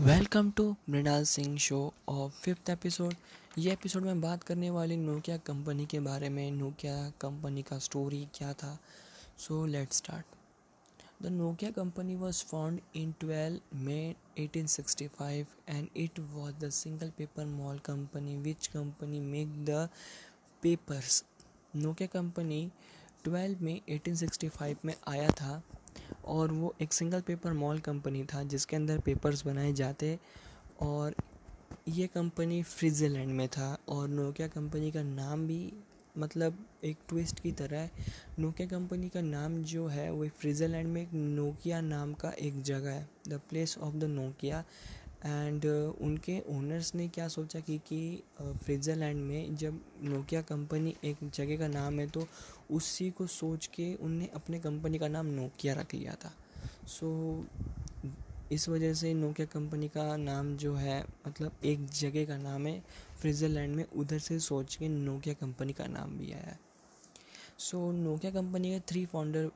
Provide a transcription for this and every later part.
Welcome to Mrinal Singh show और fifth episode. ये episode में बात करने वाली नोकिया कंपनी के बारे में, नोकिया कंपनी का स्टोरी क्या था। So let start the Nokia company was found in twelve May 1865 and it was the single paper mall company which company make the papers Nokia company 12 में 1865 में आया था। और वो एक सिंगल पेपर मॉल कंपनी था, जिसके अंदर पेपर्स बनाए जाते और ये कंपनी फ्रिजरलैंड में था और नोकिया कंपनी का नाम भी मतलब एक ट्विस्ट की तरह है। नोकिया कंपनी का नाम जो है, वो फ्रिजरलैंड में एक नोकिया नाम का एक जगह है। The place of the Nokia and uh, उनके ओनर्स ने क्या सोचा कि कि फ्रिजरलैंड में जब नोकिया कंपनी एक जगह का नाम है तो उसी को सोच के उनने अपने कंपनी का नाम नोकिया रख लिया था। सो so, इस वजह से नोकिया कंपनी का नाम जो है मतलब एक जगह का नाम है फ्रिजरलैंड में उधर से सोच के नोकिया कंपनी का नाम भी आया है। सो so, नोकिया कंपनी के थ्री फाउंडर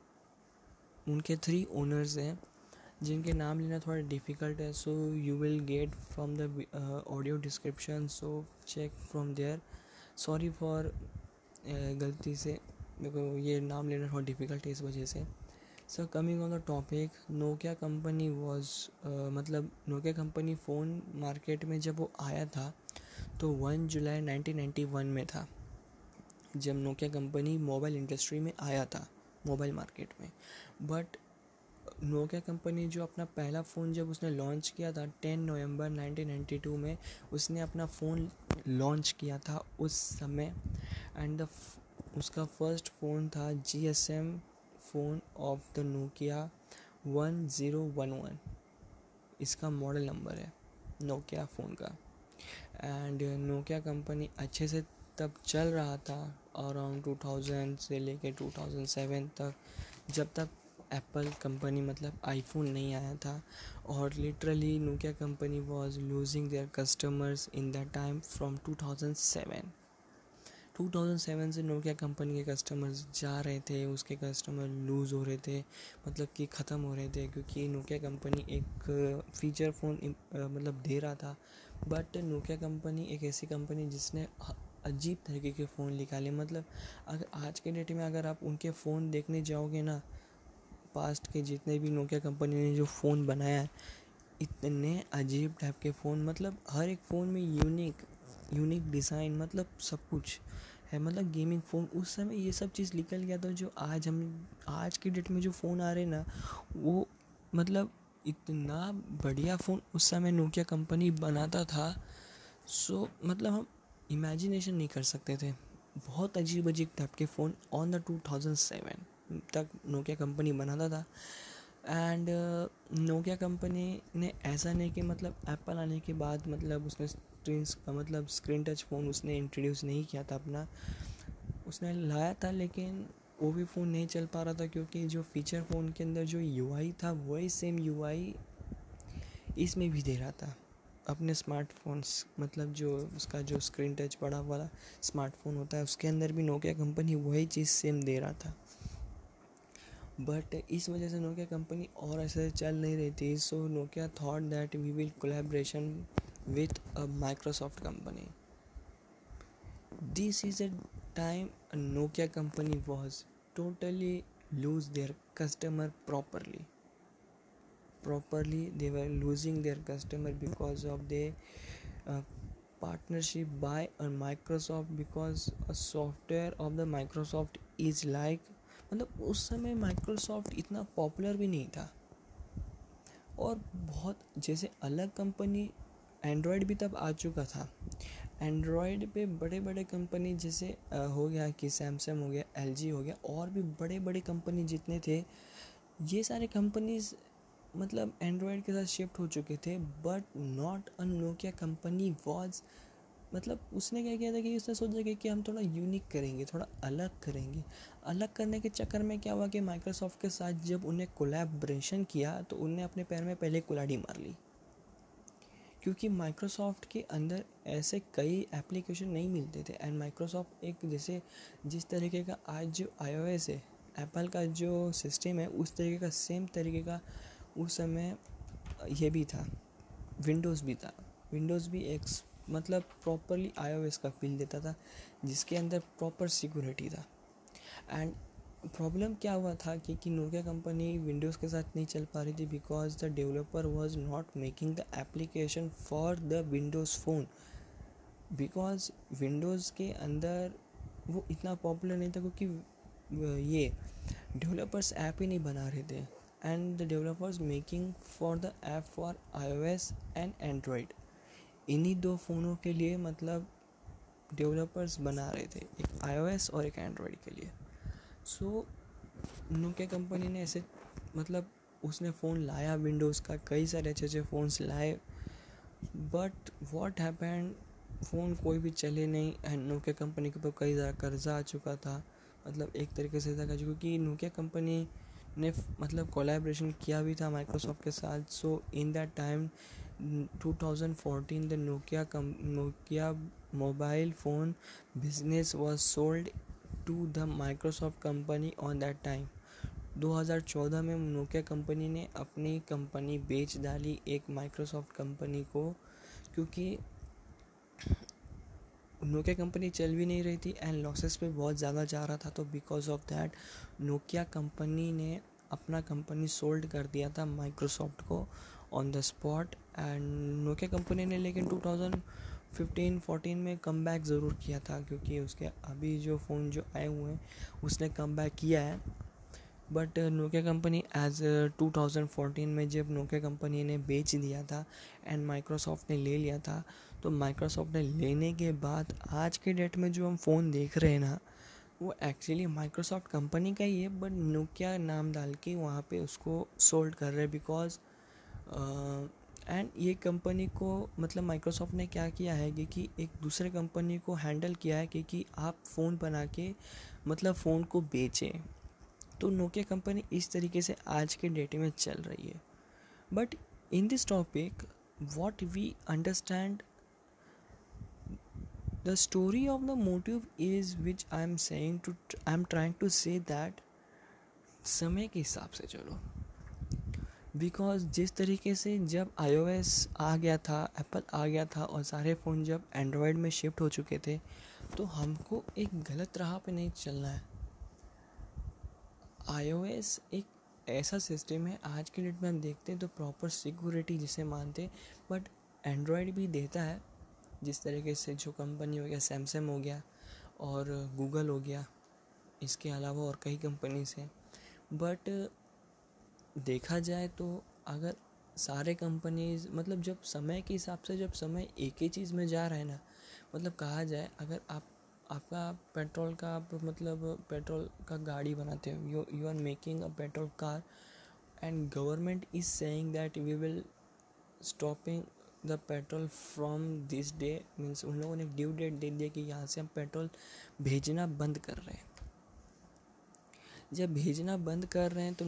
उनके थ्री ओनर्स हैं। जिनके नाम लेना थोड़ा डिफ़िकल्ट है so you will get from the audio description so check from there sorry for गलती से को ये नाम लेना थोड़ा डिफ़िकल्ट है इस वजह से। Sir coming on the topic Nokia company was मतलब नोकिया कंपनी फ़ोन मार्केट में जब वो आया था तो वन जुलाई 1991 में था, जब नोकिया कंपनी मोबाइल इंडस्ट्री में आया था मोबाइल मार्केट में। बट नोकिया कंपनी जो अपना पहला फ़ोन जब उसने लॉन्च किया था टेन नवंबर 1992 में, उसने अपना फ़ोन लॉन्च किया था उस समय। एंड द उसका फ़र्स्ट फ़ोन था G S M phone of the Nokia one zero one one इसका मॉडल नंबर है नोकिया फ़ोन का। एंड नोकिया कंपनी अच्छे से तब चल रहा था अराउंड 2000 से लेके 2007 तक। जब तक एप्पल कंपनी मतलब आईफोन नहीं आया था। और literally Nokia company was losing their customers in that time from 2007 2007 से नोकिया कंपनी के कस्टमर्स जा रहे थे, उसके कस्टमर लूज़ हो रहे थे मतलब कि ख़त्म हो रहे थे, क्योंकि नोकिया कंपनी एक फ़ीचर फ़ोन मतलब दे रहा था। बट नोकिया कंपनी एक ऐसी कंपनी जिसने अजीब तरीके के फ़ोन निकाले। मतलब अगर आज के डेट में अगर आप उनके फ़ोन देखने जाओगे ना पास्ट के जितने भी नोकिया कंपनी ने जो फ़ोन बनाया है इतने अजीब टाइप के फ़ोन मतलब हर एक फ़ोन में यूनिक यूनिक डिज़ाइन मतलब सब कुछ है। मतलब गेमिंग फ़ोन उस समय ये सब चीज़ निकल गया था जो आज हम, आज की डेट में जो फ़ोन आ रहे ना, वो मतलब इतना बढ़िया फ़ोन उस समय नोकिया कंपनी बनाता था सो मतलब हम इमेजिनेशन नहीं कर सकते थे। बहुत अजीब अजीब टाइप के phone on the two thousand seven तक नोकिया कंपनी बनाता था। एंड नोकिया कंपनी ने ऐसा नहीं कि मतलब एप्पल आने के बाद मतलब उसने स्क्रीन मतलब स्क्रीन टच फ़ोन उसने इंट्रोड्यूस नहीं किया था अपना। उसने लाया था लेकिन वो भी फ़ोन नहीं चल पा रहा था क्योंकि जो फीचर फ़ोन के अंदर जो यूआई था, वही सेम यूआई इसमें भी दे रहा था। अपने स्मार्टफोन्स मतलब जो उसका जो स्क्रीन टच बड़ा वाला स्मार्टफ़ोन होता है, उसके अंदर भी नोकिया कंपनी वही चीज़ सेम दे रहा था। बट इस वजह से नोकिया कंपनी और ऐसे चल नहीं रही थी so Nokia thought that we will collaboration with a Microsoft company this is a time Nokia company was totally lose their customer properly properly they were losing their customer because of the uh, partnership by a microsoft because a software of the microsoft is like मतलब उस समय Microsoft इतना popular भी नहीं था। और बहुत, जैसे अलग कंपनी एंड्रॉयड भी तब आ चुका था। एंड्रॉयड पे बड़े बड़े कंपनी जैसे हो गया कि सैमसंग हो गया एलजी हो गया, और भी बड़े बड़े कंपनी जितने थे, ये सारे कंपनीज़ मतलब एंड्रॉयड के साथ शिफ्ट हो चुके थे but not a Nokia company was मतलब उसने क्या किया था कि उसने सोचा कि, कि हम थोड़ा यूनिक करेंगे थोड़ा अलग करेंगे। अलग करने के चक्कर में क्या हुआ कि माइक्रोसॉफ्ट के साथ जब उन्हें कोलैबोरेशन किया तो उनने अपने पैर में पहले कुलाड़ी मार ली। क्योंकि माइक्रोसॉफ्ट के अंदर ऐसे कई एप्लीकेशन नहीं मिलते थे। एंड माइक्रोसॉफ्ट एक जैसे जिस तरीके का आज जो आई है एप्पल का जो सिस्टम है उस तरीके का सेम तरीके का उस समय ये भी था विंडोज़ भी था। विंडोज़ भी एक मतलब प्रॉपरली आई का फील देता था, जिसके अंदर प्रॉपर सिक्योरिटी था। एंड प्रॉब्लम क्या हुआ था कि कि नोकिया कंपनी विंडोज़ के साथ नहीं चल पा रही थी because the developer was not making the application for the Windows phone because Windows के अंदर वो इतना पॉपुलर नहीं था क्योंकि ये डेवलपर्स ऐप ही नहीं बना रहे थे। And the developers making for the app for iOS and Android इन्हीं दो फ़ोनों के लिए मतलब डेवलपर्स बना रहे थे, एक आईओएस और एक एंड्रॉयड के लिए। सो नोकिया कंपनी ने ऐसे मतलब उसने फ़ोन लाया विंडोज़ का, कई सारे अच्छे अच्छे फ़ोन्स लाए। बट वॉट हैपेंड फ़ोन कोई भी चले नहीं एंड नोकिया कंपनी के ऊपर कई ज़्यादा कर्जा आ चुका था। मतलब एक तरीके से था क्योंकि नोकिया कंपनी ने मतलब कोलैबोरेशन किया भी था माइक्रोसॉफ्ट के साथ। So in that time 2014 the Nokia Nokia mobile phone business was sold to the Microsoft company on that time 2014 में नोकिया कंपनी ने अपनी कंपनी बेच डाली एक माइक्रोसॉफ्ट कंपनी को, क्योंकि नोकिया कंपनी चल भी नहीं रही थी एंड लॉसेस पे बहुत ज़्यादा जा रहा था तो because of that Nokia company ने अपना कंपनी सोल्ड कर दिया था माइक्रोसॉफ्ट को on the spot and Nokia company ने लेकिन 2015 14 में कम बैक ज़रूर किया था, क्योंकि उसके अभी जो फ़ोन जो आए हुए हैं, उसने कम बैक किया है। बट नोकिया कंपनी एज 2014 में जब नोकिया कंपनी ने बेच दिया था एंड माइक्रोसॉफ्ट ने ले लिया था तो माइक्रोसॉफ्ट ने लेने के बाद आज के डेट में जो हम फ़ोन देख रहे हैं ना, वो एक्चुअली माइक्रोसॉफ्ट कंपनी का ही है बट नोकिया नाम डाल के वहाँ पे उसको सोल्ड कर रहे बिकॉज़ एंड ये कंपनी को मतलब माइक्रोसॉफ्ट ने क्या किया है कि, एक दूसरे कंपनी को हैंडल किया है कि, कि आप फ़ोन बना के मतलब फ़ोन को बेचें। तो नोकिया कंपनी इस तरीके से आज के डेट में चल रही है। But in this topic what we understand the story of the motive is which I am saying to I am trying to say that समय के हिसाब से चलो। बिकॉज़ जिस तरीके से जब आईओएस आ गया था एप्पल आ गया था और सारे फ़ोन जब एंड्रॉयड में शिफ्ट हो चुके थे तो हमको एक गलत राह पे नहीं चलना है। आईओएस एक ऐसा सिस्टम है, आज के डेट में हम देखते हैं तो प्रॉपर सिक्योरिटी जिसे मानते बट एंड्रॉयड भी देता है, जिस तरीके से जो कंपनी हो गया सैमसंग हो गया और गूगल हो गया, इसके अलावा और कई कंपनीज़ हैं। बट देखा जाए तो अगर सारे कंपनीज़ मतलब जब समय के हिसाब से जब समय एक ही चीज़ में जा रहा है ना मतलब कहा जाए, अगर आप, आपका पेट्रोल का आप मतलब पेट्रोल का गाड़ी बनाते हो you you are making a petrol car and government is saying that we will stopping the petrol from this day means उन लोगों ने ड्यू डेट दे दिया कि यहाँ से हम पेट्रोल भेजना बंद कर रहे हैं। जब भेजना बंद कर रहे हैं तो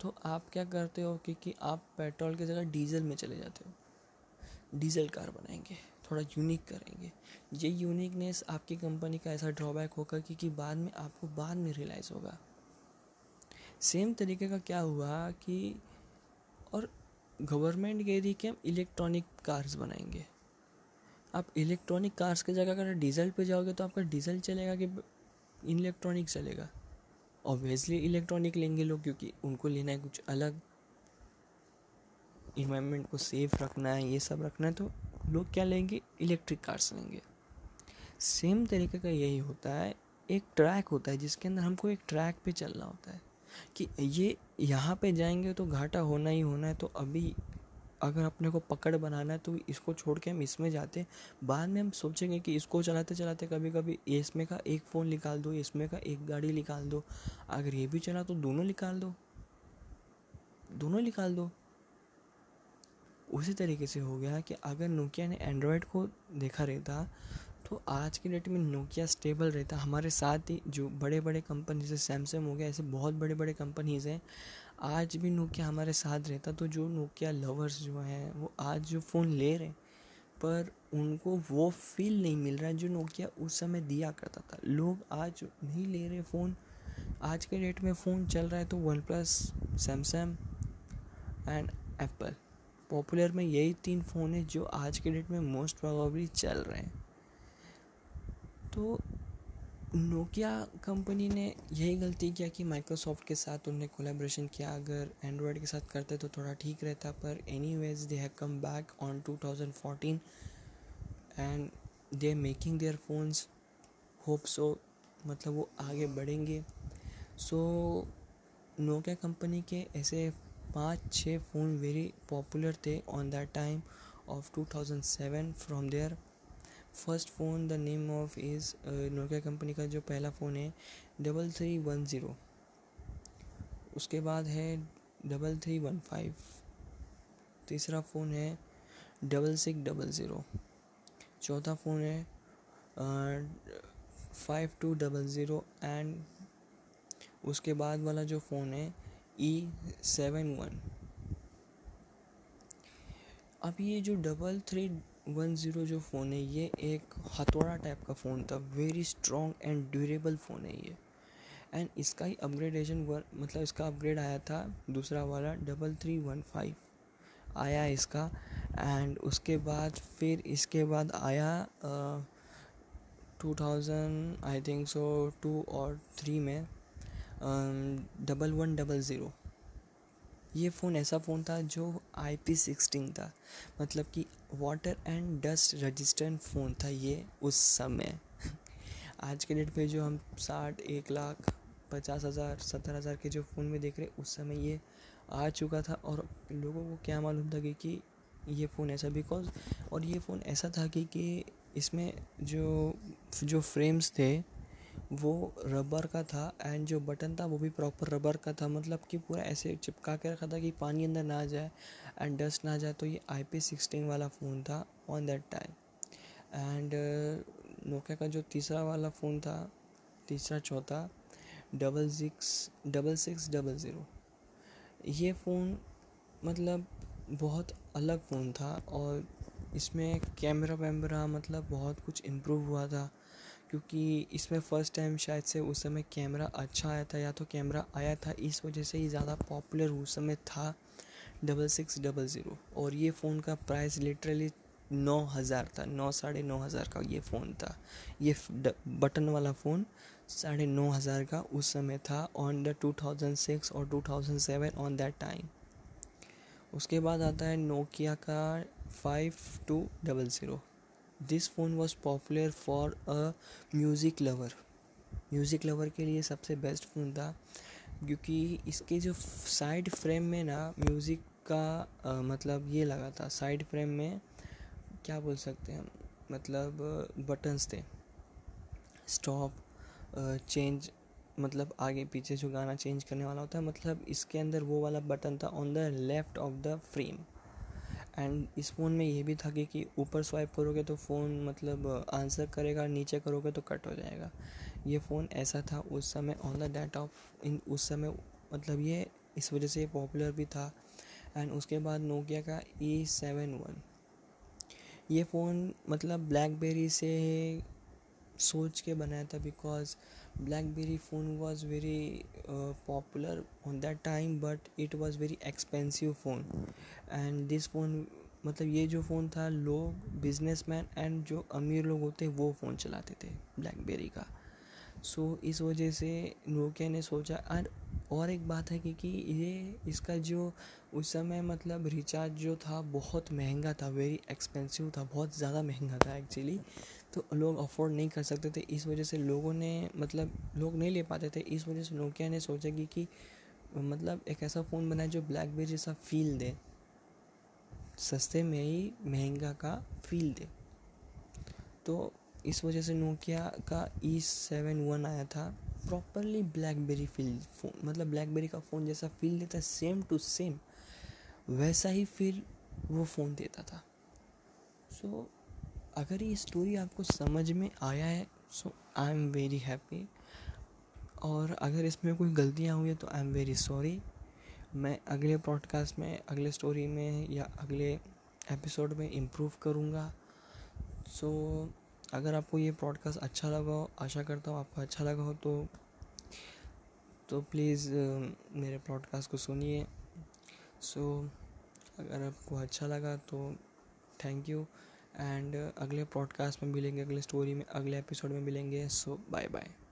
तो आप क्या करते हो कि, कि आप पेट्रोल की जगह डीजल में चले जाते हो। डीजल कार बनाएँगे थोड़ा यूनिक करेंगे। ये यूनिकनेस आपकी कंपनी का ऐसा ड्रॉबैक होगा कि, कि बाद में आपको बाद में रियलाइज़ होगा। सेम तरीके का क्या हुआ कि और गवर्नमेंट कह रही कि हम इलेक्ट्रॉनिक कार्स बनाएँगे। आप इलेक्ट्रॉनिक कार्स की जगह अगर डीजल पे जाओगे तो आपका डीजल चलेगा कि इलेक्ट्रॉनिक चलेगा। ऑब्वियसली इलेक्ट्रॉनिक लेंगे लोग, क्योंकि उनको लेना है कुछ अलग इन्वायरमेंट को सेफ़ रखना है, ये सब रखना है तो लोग क्या लेंगे? इलेक्ट्रिक कार्स लेंगे। सेम तरीके का यही होता है। एक ट्रैक होता है जिसके अंदर हमको एक ट्रैक पे चलना होता है कि ये यहाँ पे जाएँगे तो घाटा होना ही होना है तो अभी अगर अपने को पकड़ बनाना है तो इसको छोड़ के हम इसमें जाते बाद में हम सोचेंगे कि इसको चलाते चलाते कभी कभी इसमें का एक फ़ोन निकाल दो, इसमें का एक गाड़ी निकाल दो। अगर ये भी चला तो दोनों निकाल दो। दोनों निकाल दो। उसी तरीके से हो गया कि अगर नोकिया ने एंड्रॉयड को देखा रहता तो आज की डेट में नोकिया स्टेबल रहता। हमारे साथ ही जो बड़े बड़े कंपनी जैसे सैमसंग हो गया, ऐसे बहुत बड़े बड़े कंपनीज़ हैं आज भी नोकिया हमारे साथ रहता तो जो नोकिया लवर्स जो हैं, वो आज जो फ़ोन ले रहे हैं, पर उनको वो फील नहीं मिल रहा जो नोकिया उस समय दिया करता था। लोग आज नहीं ले रहे फ़ोन आज के डेट में फ़ोन चल रहा है तो OnePlus Samsung and Apple popular में यही तीन फ़ोन है जो आज के डेट में मोस्ट प्रोबेबली चल रहे हैं। तो नोकिया कंपनी ने यही गलती किया कि माइक्रोसॉफ्ट के साथ उन्होंने कोलेब्रेशन किया। अगर एंड्रॉयड के साथ करते तो थोड़ा ठीक रहता, पर anyways they have come back on 2014 and they making their phones hope so मतलब वो आगे बढ़ेंगे। सो नोकिया कंपनी के ऐसे पाँच छः फ़ोन वेरी पॉपुलर थे on that time of 2007 from their first phone the name of is Nokia company का जो पहला फ़ोन है डबल थ्री वन ज़ीरो उसके बाद है डबल थ्री वन फाइव तीसरा फ़ोन है डबल सिक्स डबल ज़ीरो चौथा फ़ोन है five two double zero and उसके बाद वाला जो फ़ोन है ई सेवन वन अब ये जो डबल थ्री वन ज़ीरो जो फ़ोन है, ये एक हथौड़ा टाइप का फ़ोन था very strong and durable phone है ये। एंड इसका ही अपग्रेडेशन मतलब इसका अपग्रेड आया था दूसरा वाला डबल थ्री वन फाइव आया इसका एंड उसके बाद फिर इसके बाद आया two thousand I think so two और थ्री में डबल वन डबल ज़ीरो ये फ़ोन ऐसा फ़ोन था जो आई पी सिक्सटीन था। मतलब कि water and dust resistant phone था ये उस समय। आज के डेट पे जो हम साठ एक लाख पचास हज़ार सत्तर हज़ार के जो फ़ोन में देख रहे उस समय ये आ चुका था और लोगों को क्या मालूम था कि, ये फ़ोन ऐसा बिकॉज़ और ये फ़ोन ऐसा था कि, कि इसमें जो जो फ्रेम्स थे वो रबर का था एंड जो बटन था वो भी प्रॉपर रबर का था। मतलब कि पूरा ऐसे चिपका के रखा था कि पानी अंदर ना जाए एंड डस्ट ना जाए। तो ये आई पी सिक्सटीन वाला फ़ोन था on that time and Nokia का जो तीसरा वाला फ़ोन था, तीसरा चौथा double six double six double zero ये फ़ोन मतलब बहुत अलग फ़ोन था और इसमें कैमरा वैमरा मतलब बहुत कुछ इम्प्रूव हुआ था। क्योंकि इसमें फ़र्स्ट टाइम शायद से उस समय कैमरा अच्छा आया था, या तो कैमरा आया था इस वजह से ही ज़्यादा पॉपुलर उस समय था डबल सिक्स डबल ज़ीरो और ये फ़ोन का प्राइस लिटरली नौ हज़ार था, नौ साढ़े नौ हज़ार का ये फ़ोन था। ये बटन वाला फ़ोन साढ़े नौ हज़ार का उस समय था on the two thousand six और two thousand seven on that time उसके बाद आता है नोकिया का five two double zero this phone was popular for a music lover music lover के लिए सबसे बेस्ट फ़ोन था क्योंकि इसके जो साइड फ्रेम में ना म्यूज़िक का आ, मतलब ये लगा था साइड फ्रेम में क्या बोल सकते हैं मतलब बटन्स थे। स्टॉप चेंज मतलब आगे पीछे जो गाना चेंज करने वाला होता है मतलब इसके अंदर वो वाला बटन था on the left of the frame and इस फ़ोन में ये भी था कि, कि ऊपर स्वाइप करोगे तो फ़ोन मतलब आंसर करेगा नीचे करोगे तो कट हो जाएगा। ये फ़ोन ऐसा था उस समय on the date of in उस समय मतलब ये इस वजह से पॉपुलर भी था। एंड उसके बाद नोकिया का ई सेवन वन ये फ़ोन मतलब ब्लैकबेरी से सोच के बनाया था because BlackBerry phone was very popular on that time but it was very expensive phone and this phone मतलब ये जो फ़ोन था लोग बिजनेसमैन एंड जो अमीर लोग होते वो फ़ोन चलाते थे ब्लैकबेरी का। सो so, इस वजह से नोकिया ने सोचा एंड और एक बात है कि, कि ये इसका जो उस समय मतलब रिचार्ज जो था बहुत महँगा था वेरी एक्सपेंसिव था बहुत ज़्यादा महँगा था एक्चुअली तो लोग अफोर्ड नहीं कर सकते थे इस वजह से लोगों ने मतलब लोग नहीं ले पाते थे। इस वजह से नोकिया ने सोचा कि, कि मतलब एक ऐसा फ़ोन बनाए जो ब्लैकबेरी जैसा फील दे। सस्ते में ही महँगा का फील दे। तो इस वजह से नोकिया का ई सेवन वन आया था। प्रॉपरली ब्लैकबेरी फील फ़ोन मतलब ब्लैकबेरी का फ़ोन जैसा फील देता सेम टू सेम वैसा ही फील वो फ़ोन देता था। सो so, अगर ये स्टोरी आपको समझ में आया है so I am very happy और अगर इसमें कोई गलतियाँ हुई है तो आई एम वेरी सॉरी मैं अगले पॉडकास्ट में अगले स्टोरी में या अगले एपिसोड में इम्प्रूव करूँगा. सो so, अगर आपको ये पॉडकास्ट अच्छा लगा हो आशा करता हूँ आपको अच्छा लगा हो तो तो प्लीज़ मेरे पॉडकास्ट को सुनिए. सो so, अगर आपको अच्छा लगा तो थैंक यू एंड, अगले पॉडकास्ट में मिलेंगे, अगले स्टोरी में, अगले एपिसोड में मिलेंगे सो बाय बाय